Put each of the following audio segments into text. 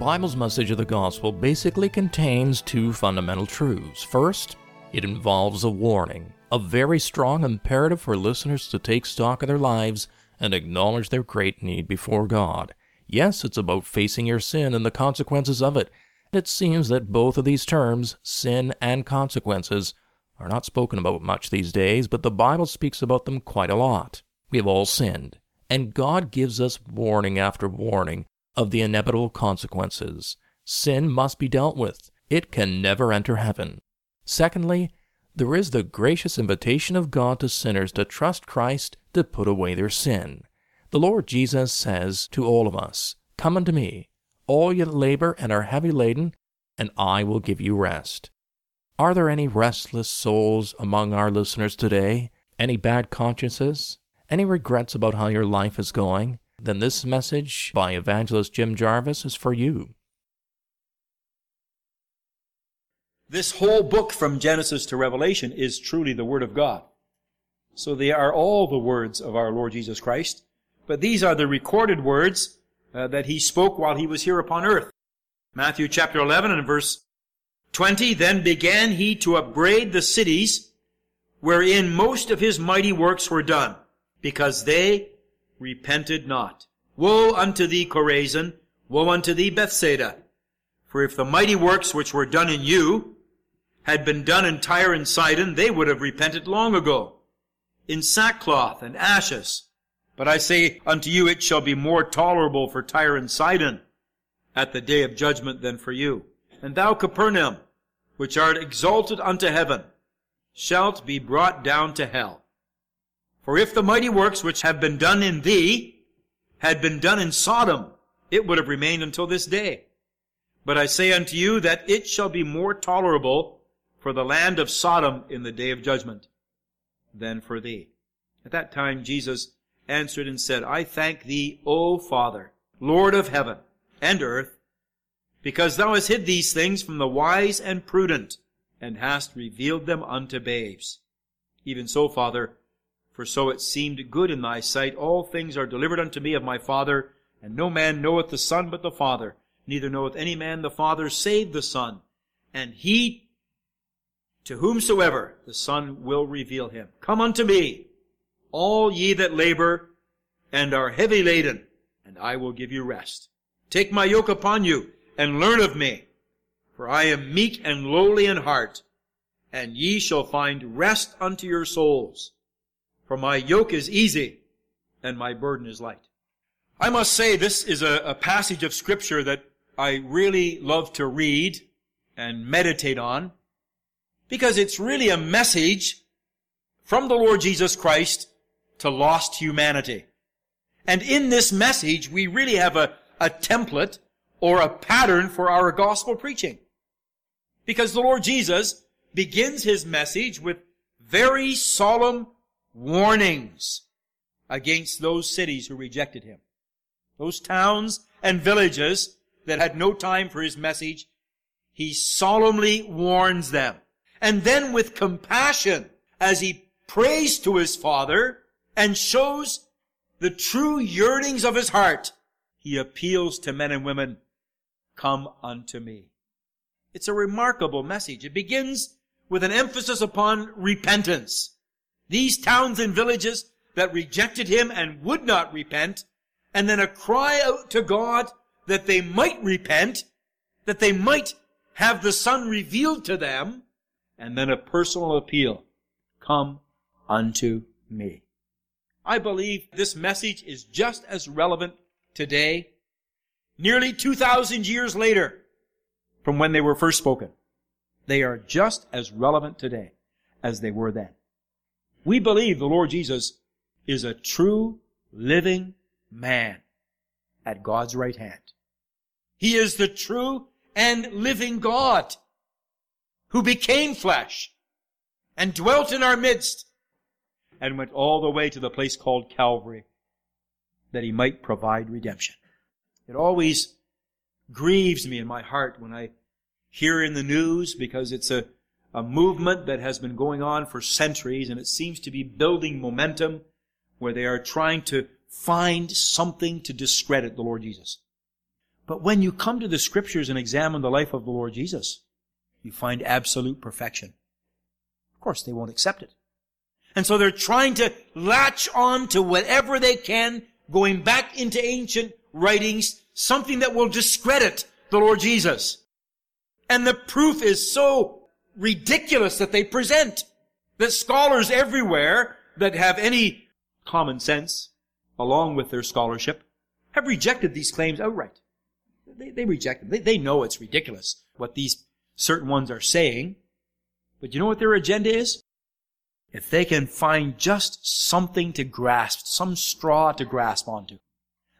Bible's message of the gospel basically contains two fundamental truths. First, it involves a warning, a very strong imperative for listeners to take stock of their lives and acknowledge their great need before God. Yes, it's about facing your sin and the consequences of it. It seems that both of these terms, sin and consequences, are not spoken about much these days, but the Bible speaks about them quite a lot. We have all sinned, and God gives us warning after warning of the inevitable consequences. Sin must be dealt with. It can never enter heaven. Secondly, there is the gracious invitation of God to sinners to trust Christ to put away their sin. The Lord Jesus says to all of us, Come unto me, all ye that labor and are heavy laden, and I will give you rest. Are there any restless souls among our listeners today? Any bad consciences? Any regrets about how your life is going? Then this message by evangelist Jim Jarvis is for you. This whole book from Genesis to Revelation is truly the Word of God. So they are all the words of our Lord Jesus Christ, but these are the recorded words uh, that He spoke while He was here upon earth. Matthew chapter 11 and verse 20, Then began He to upbraid the cities wherein most of His mighty works were done, because they repented not. Woe unto thee, Chorazin! Woe unto thee, Bethsaida! For if the mighty works which were done in you had been done in Tyre and Sidon, they would have repented long ago, in sackcloth and ashes. But I say unto you, it shall be more tolerable for Tyre and Sidon at the day of judgment than for you. And thou, Capernaum, which art exalted unto heaven, shalt be brought down to hell. For if the mighty works which have been done in thee had been done in Sodom, it would have remained until this day. But I say unto you that it shall be more tolerable for the land of Sodom in the day of judgment than for thee. At that time Jesus answered and said, I thank thee, O Father, Lord of heaven and earth, because thou hast hid these things from the wise and prudent, and hast revealed them unto babes. Even so, Father, for so it seemed good in thy sight. All things are delivered unto me of my Father, and no man knoweth the Son but the Father, neither knoweth any man the Father save the Son, and he to whomsoever the Son will reveal him. Come unto me, all ye that labor and are heavy laden, and I will give you rest. Take my yoke upon you, and learn of me, for I am meek and lowly in heart, and ye shall find rest unto your souls. For my yoke is easy and my burden is light. I must say this is a, a, passage of scripture that I really love to read and meditate on because it's really a message from the Lord Jesus Christ to lost humanity. And in this message, we really have a, a template or a pattern for our gospel preaching. Because the Lord Jesus begins his message with very solemn warnings against those cities who rejected him. Those towns and villages that had no time for his message, he solemnly warns them. And then with compassion, as he prays to his Father and shows the true yearnings of his heart, he appeals to men and women, come unto me. It's a remarkable message. It begins with an emphasis upon repentance. These towns and villages that rejected him and would not repent, and then a cry out to God that they might repent, that they might have the Son revealed to them, and then a personal appeal. Come unto me. I believe this message is just as relevant today, nearly 2,000 years later from when they were first spoken. They are just as relevant today. as they were then. We believe the Lord Jesus is a true, living man at God's right hand. He is the true and living God who became flesh and dwelt in our midst and went all the way to the place called Calvary that he might provide redemption. It always grieves me in my heart when I hear in the news because it's a, a movement that has been going on for centuries and it seems to be building momentum where they are trying to find something to discredit the Lord Jesus. But when you come to the scriptures and examine the life of the Lord Jesus, you find absolute perfection. Of course, they won't accept it. And so they're trying to latch on to whatever they can, going back into ancient writings, something that will discredit the Lord Jesus. And the proof is so ridiculous that they present that scholars everywhere that have any common sense along with their scholarship have rejected these claims outright. They, they reject them. They, they know it's ridiculous what these certain ones are saying. But you know what their agenda is? if they can find just something to grasp, some straw to grasp onto,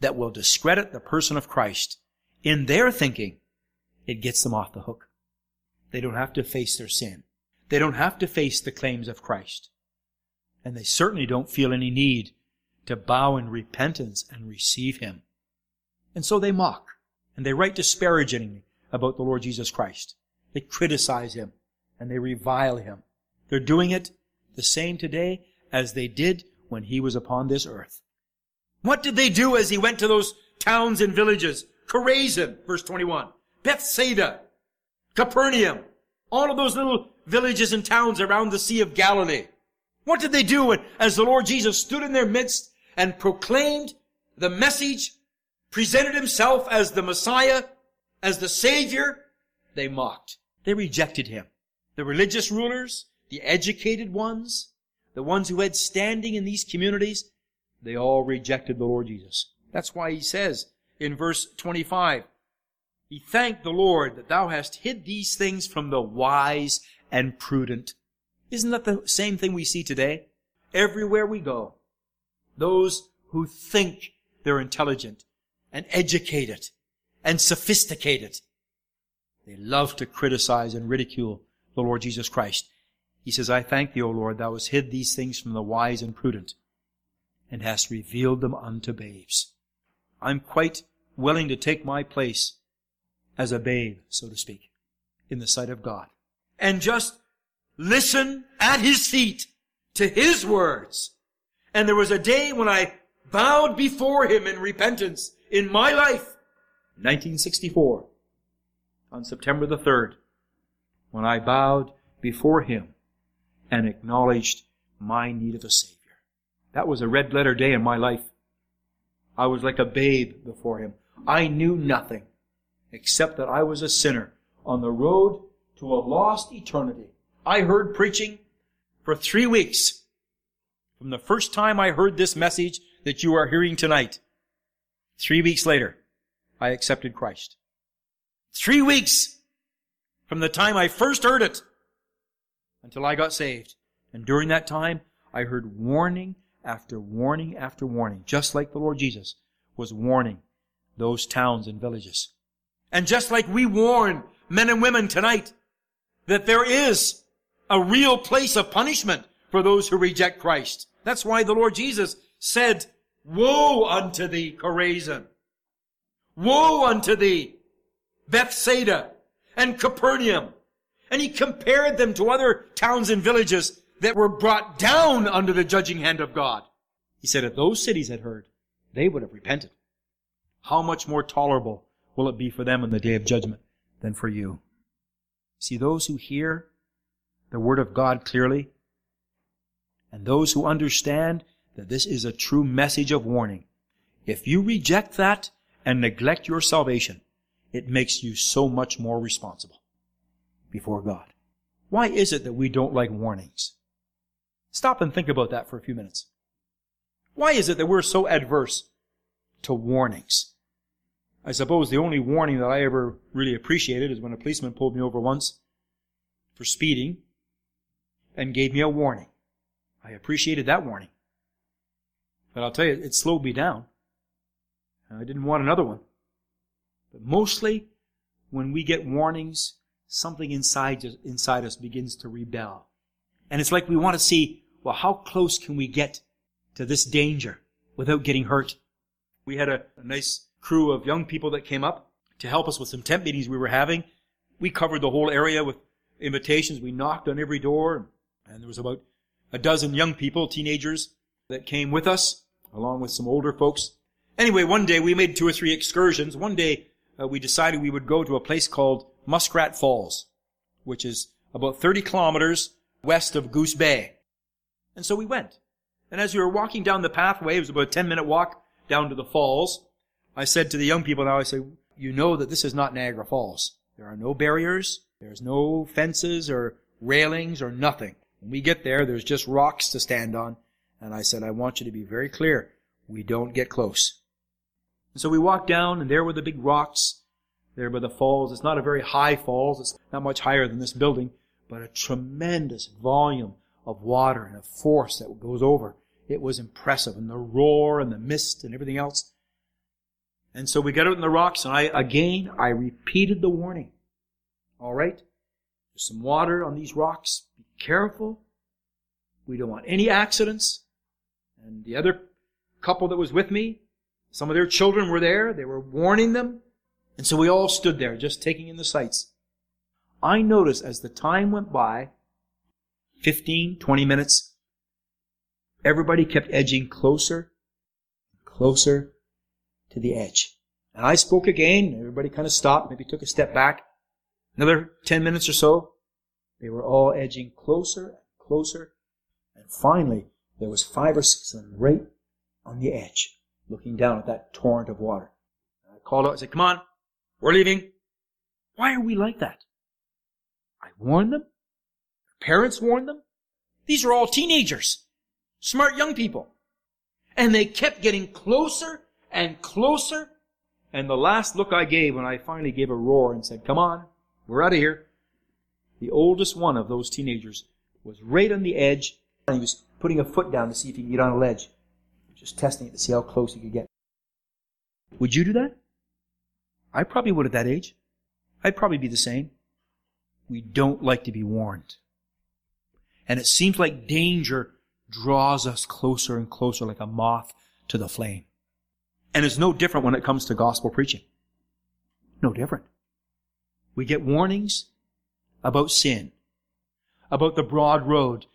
that will discredit the person of Christ, in their thinking, it gets them off the hook. They don't have to face their sin. They don't have to face the claims of Christ. And they certainly don't feel any need to bow in repentance and receive Him. And so they mock, and they write disparagingly about the Lord Jesus Christ. They criticize Him, and they revile Him. They're doing it the same today as they did when he was upon this earth. What did they do as he went to those towns and villages? Chorazin, verse 21. Bethsaida, Capernaum, all of those little villages and towns around the Sea of Galilee. What did they do when, as the Lord Jesus stood in their midst and proclaimed the message, presented himself as the Messiah, as the Savior? They mocked. They rejected him. The religious rulers, the educated ones, the ones who had standing in these communities, they all rejected the Lord Jesus. That's why he says in verse 25, He thanked the Lord that thou hast hid these things from the wise and prudent. Isn't that the same thing we see today? Everywhere we go, those who think they're intelligent and educated and sophisticated, they love to criticize and ridicule the Lord Jesus Christ. He says, I thank thee, O Lord, thou hast hid these things from the wise and prudent, and hast revealed them unto babes. I'm quite willing to take my place as a babe, so to speak, in the sight of God. And just listen at his feet to his words. And there was a day when I bowed before him in repentance in my life, 1964, on September the 3rd, when I bowed before him and acknowledged my need of a Savior. That was a red letter day in my life. I was like a babe before Him. I knew nothing except that I was a sinner on the road to a lost eternity. I heard preaching for three weeks from the first time I heard this message that you are hearing tonight. Three weeks later, I accepted Christ. Three weeks from the time I first heard it until I got saved. And during that time, I heard warning after warning after warning, just like the Lord Jesus was warning those towns and villages. And just like we warn men and women tonight that there is a real place of punishment for those who reject Christ. That's why the Lord Jesus said, Woe unto thee, Chorazin! Woe unto thee, Bethsaida and Capernaum! And he compared them to other towns and villages that were brought down under the judging hand of God. He said if those cities had heard, they would have repented. How much more tolerable will it be for them in the day of judgment than for you? See, those who hear the word of God clearly, and those who understand that this is a true message of warning, if you reject that and neglect your salvation, it makes you so much more responsible before God. Why is it that we don't like warnings? Stop and think about that for a few minutes. Why is it that we're so adverse to warnings? I suppose the only warning that I ever really appreciated is when a policeman pulled me over once for speeding. and gave me a warning. I appreciated that warning. But I'll tell you, it slowed me down. I didn't want another one. But mostly, when we get warnings, something inside, inside us begins to rebel. And it's like we want to see, well, how close can we get to this danger without getting hurt? We had a, a nice crew of young people that came up to help us with some tent meetings we were having. We covered the whole area with invitations. We knocked on every door, and there was about a dozen young people, teenagers, that came with us, along with some older folks. Anyway, one day we made two or three excursions. One day uh, we decided we would go to a place called Muskrat Falls, which is about 30 kilometers west of Goose Bay. And so we went. And as we were walking down the pathway, it was about a 10 minute walk down to the falls, I said to the young people now, I say, you know that this is not Niagara Falls. There are no barriers. There's no fences or railings or nothing. When we get there, there's just rocks to stand on. And I said, I want you to be very clear. We don't get close. And so we walked down, and there were the big rocks there by the falls. It's not a very high falls. It's not much higher than this building, but a tremendous volume of water and a force that goes over. It was impressive, and the roar and the mist and everything else. And so we got out in the rocks, and I again I repeated the warning. All right, there's some water on these rocks. Be careful. We don't want any accidents. And the other couple that was with me, some of their children were there. They were warning them. And so we all stood there, just taking in the sights. I noticed as the time went by, 15, 20 minutes, everybody kept edging closer, closer to the edge. And I spoke again. Everybody kind of stopped, maybe took a step back. Another 10 minutes or so. They were all edging closer and closer. And finally, there was five or six of them right on the edge, looking down at that torrent of water. I called out, I said, come on, we're leaving. Why are we like that? I warned them. Their parents warned them. These are all teenagers. Smart young people. And they kept getting closer and closer. And the last look I gave when I finally gave a roar and said, come on, we're out of here. The oldest one of those teenagers was right on the edge and he was putting a foot down to see if he could get on a ledge. Just testing it to see how close he could get. Would you do that? I probably would at that age. I'd probably be the same. We don't like to be warned. And it seems like danger draws us closer and closer like a moth to the flame. And it's no different when it comes to gospel preaching. No different. We get warnings about sin, about the broad road.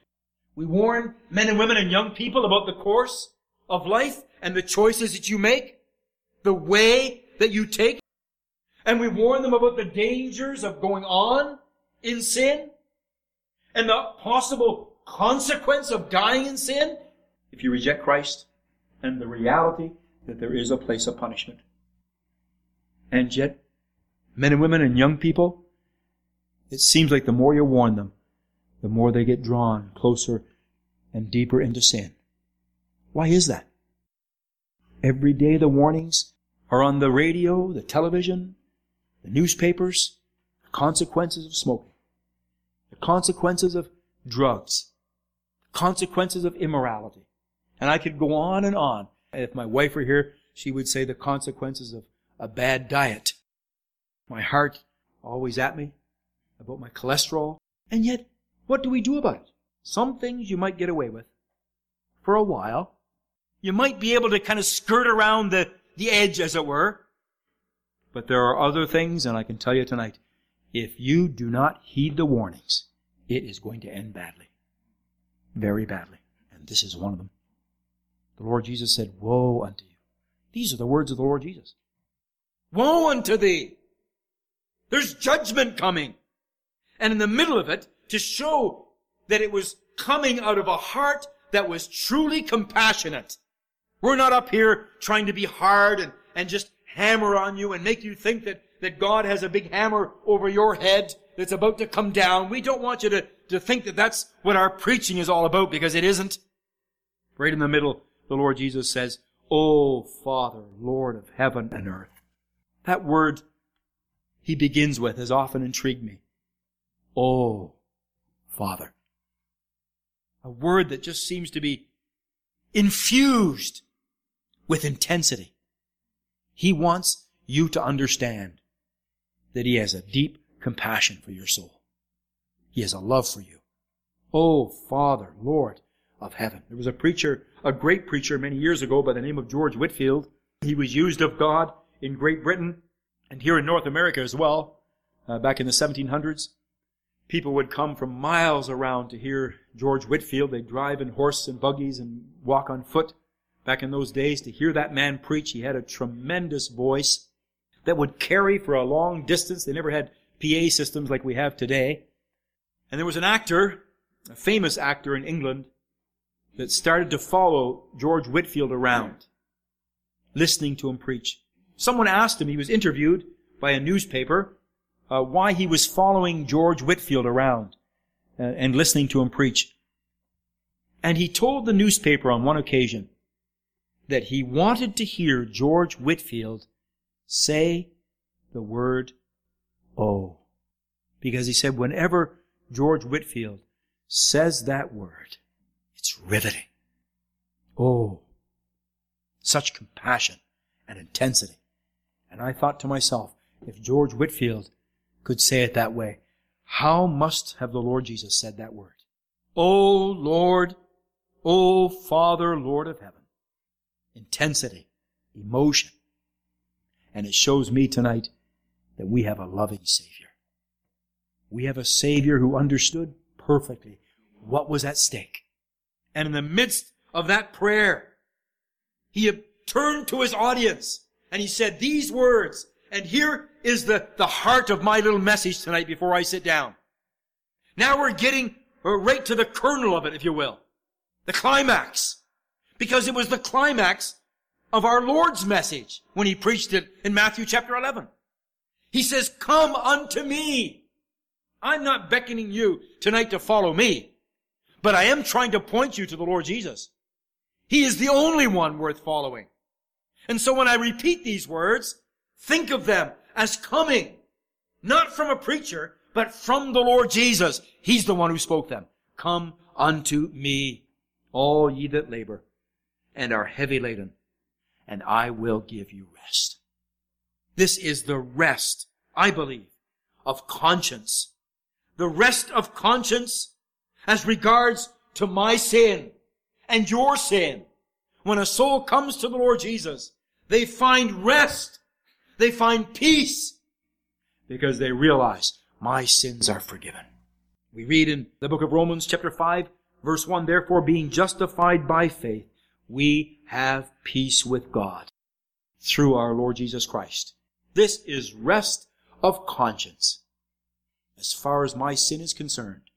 We warn men and women and young people about the course of life and the choices that you make, the way that you take. And we warn them about the dangers of going on in sin and the possible consequence of dying in sin if you reject Christ and the reality that there is a place of punishment. And yet, men and women and young people, it seems like the more you warn them, the more they get drawn closer and deeper into sin. Why is that? Every day the warnings are on the radio, the television, the newspapers, the consequences of smoking, the consequences of drugs, the consequences of immorality. And I could go on and on. If my wife were here, she would say the consequences of a bad diet. My heart always at me about my cholesterol. And yet, what do we do about it? Some things you might get away with for a while. You might be able to kind of skirt around the, the edge, as it were. But there are other things, and I can tell you tonight, if you do not heed the warnings, it is going to end badly. Very badly. And this is one of them. The Lord Jesus said, Woe unto you. These are the words of the Lord Jesus. Woe unto thee! There's judgment coming. And in the middle of it, to show that it was coming out of a heart that was truly compassionate. We're not up here trying to be hard and, and just hammer on you and make you think that, that God has a big hammer over your head that's about to come down. We don't want you to, to think that that's what our preaching is all about because it isn't. Right in the middle, the Lord Jesus says, O Father, Lord of heaven and earth. That word he begins with has often intrigued me. O Father. A word that just seems to be infused with intensity. He wants you to understand that He has a deep compassion for your soul. He has a love for you. Oh, Father, Lord of heaven. There was a preacher, a great preacher many years ago by the name of George Whitefield. He was used of God in Great Britain and here in North America as well, uh, back in the 1700s. People would come from miles around to hear George Whitefield. They'd drive in horse and buggies and walk on foot back in those days to hear that man preach. He had a tremendous voice that would carry for a long distance. They never had PA systems like we have today. And there was an actor, a famous actor in England, that started to follow George Whitefield around, listening to him preach. Someone asked him, he was interviewed by a newspaper, uh, why he was following George Whitefield around uh, and listening to him preach. And he told the newspaper on one occasion that he wanted to hear George Whitefield say the word oh. Because he said whenever George Whitefield says that word, riveting. Oh, such compassion and intensity. And I thought to myself, if George Whitefield could say it that way, how must have the Lord Jesus said that word? Oh Lord, oh Father, Lord of heaven. Intensity, emotion. And it shows me tonight that we have a loving Savior. We have a Savior who understood perfectly what was at stake. And in the midst of that prayer, he turned to his audience and he said these words. And here is the, the heart of my little message tonight before I sit down. Now we're getting right to the kernel of it, if you will. The climax. Because it was the climax of our Lord's message when he preached it in Matthew chapter 11. He says, come unto me. I'm not beckoning you tonight to follow me. But I am trying to point you to the Lord Jesus. He is the only one worth following. And so when I repeat these words, think of them as coming, not from a preacher, but from the Lord Jesus. He's the one who spoke them. Come unto me, all ye that labor and are heavy laden, and I will give you rest. This is the rest, I believe, of conscience. The rest of conscience as regards to my sin and your sin. When a soul comes to the Lord Jesus, they find rest. They find peace because they realize my sins are forgiven. We read in the book of Romans chapter 5 verse 1, therefore being justified by faith, we have peace with God through our Lord Jesus Christ. This is rest of conscience. As far as my sin is concerned,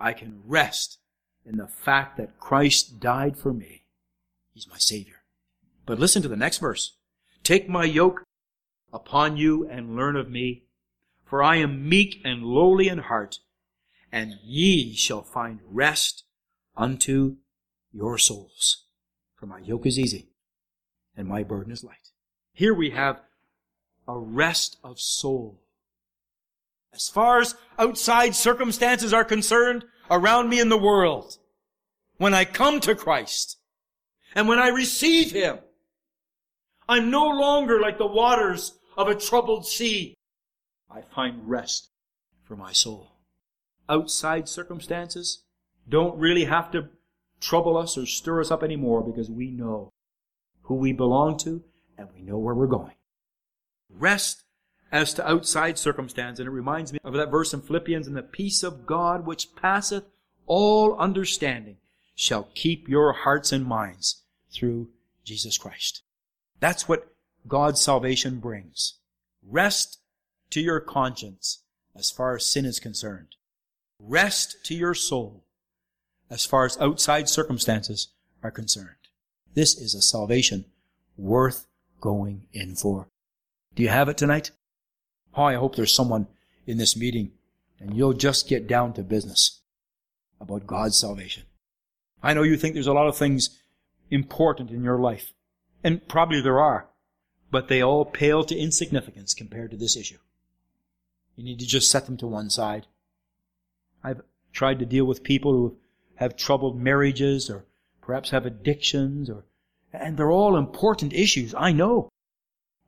I can rest in the fact that Christ died for me. He's my Savior. But listen to the next verse. Take my yoke upon you and learn of me, for I am meek and lowly in heart, and ye shall find rest unto your souls. For my yoke is easy and my burden is light. Here we have a rest of soul. As far as outside circumstances are concerned around me in the world, when I come to Christ and when I receive Him, I'm no longer like the waters of a troubled sea. I find rest for my soul. Outside circumstances don't really have to trouble us or stir us up anymore because we know who we belong to and we know where we're going. Rest as to outside circumstance. And it reminds me of that verse in Philippians, and the peace of God which passeth all understanding shall keep your hearts and minds through Jesus Christ. That's what God's salvation brings. Rest to your conscience as far as sin is concerned. Rest to your soul as far as outside circumstances are concerned. This is a salvation worth going in for. Do you have it tonight? I hope there's someone in this meeting and you'll just get down to business about God's salvation. I know you think there's a lot of things important in your life, and probably there are, but they all pale to insignificance compared to this issue. You need to just set them to one side. I've tried to deal with people who have troubled marriages or perhaps have addictions or, and they're all important issues, I know.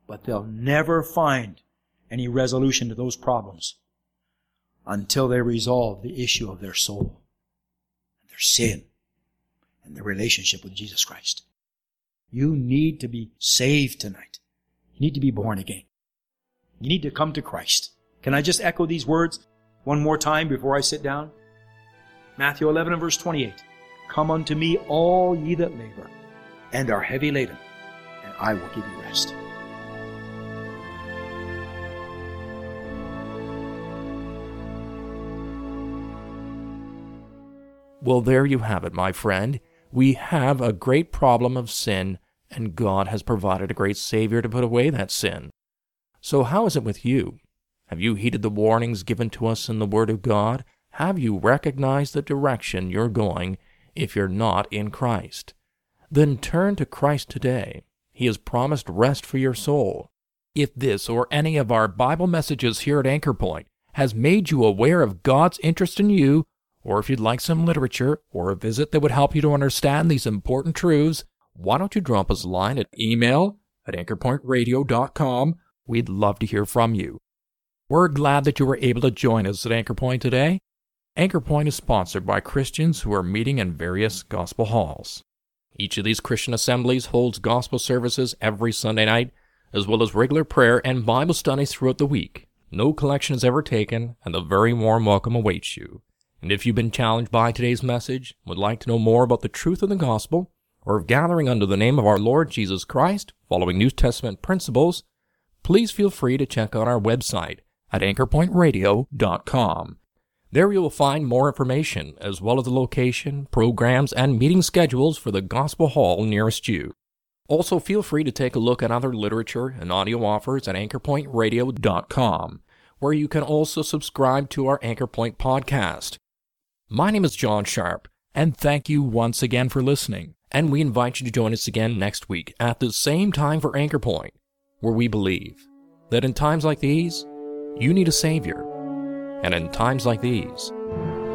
But they'll never find any resolution to those problems until they resolve the issue of their soul, their sin, and their relationship with Jesus Christ. You need to be saved tonight. You need to be born again. You need to come to Christ. Can I just echo these words one more time before I sit down? Matthew 11 and verse 28. Come unto me, all ye that labor and are heavy laden, and I will give you rest. Well, there you have it, my friend. We have a great problem of sin, and God has provided a great Savior to put away that sin. So, how is it with you? Have you heeded the warnings given to us in the Word of God? Have you recognized the direction you're going if you're not in Christ? Then turn to Christ today. He has promised rest for your soul. If this or any of our Bible messages here at Anchor Point has made you aware of God's interest in you, or if you'd like some literature or a visit that would help you to understand these important truths, why don't you drop us a line at email at anchorpointradio.com? We'd love to hear from you. We're glad that you were able to join us at Anchor Point today. Anchor Point is sponsored by Christians who are meeting in various gospel halls. Each of these Christian assemblies holds gospel services every Sunday night, as well as regular prayer and Bible studies throughout the week. No collection is ever taken, and a very warm welcome awaits you. And if you've been challenged by today's message, would like to know more about the truth of the gospel, or of gathering under the name of our Lord Jesus Christ, following New Testament principles, please feel free to check out our website at anchorpointradio.com. There you will find more information, as well as the location, programs, and meeting schedules for the Gospel Hall nearest you. Also, feel free to take a look at other literature and audio offers at anchorpointradio.com, where you can also subscribe to our Anchorpoint podcast. My name is John Sharp, and thank you once again for listening. And we invite you to join us again next week at the same time for Anchor Point, where we believe that in times like these, you need a Savior. And in times like these,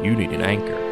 you need an anchor.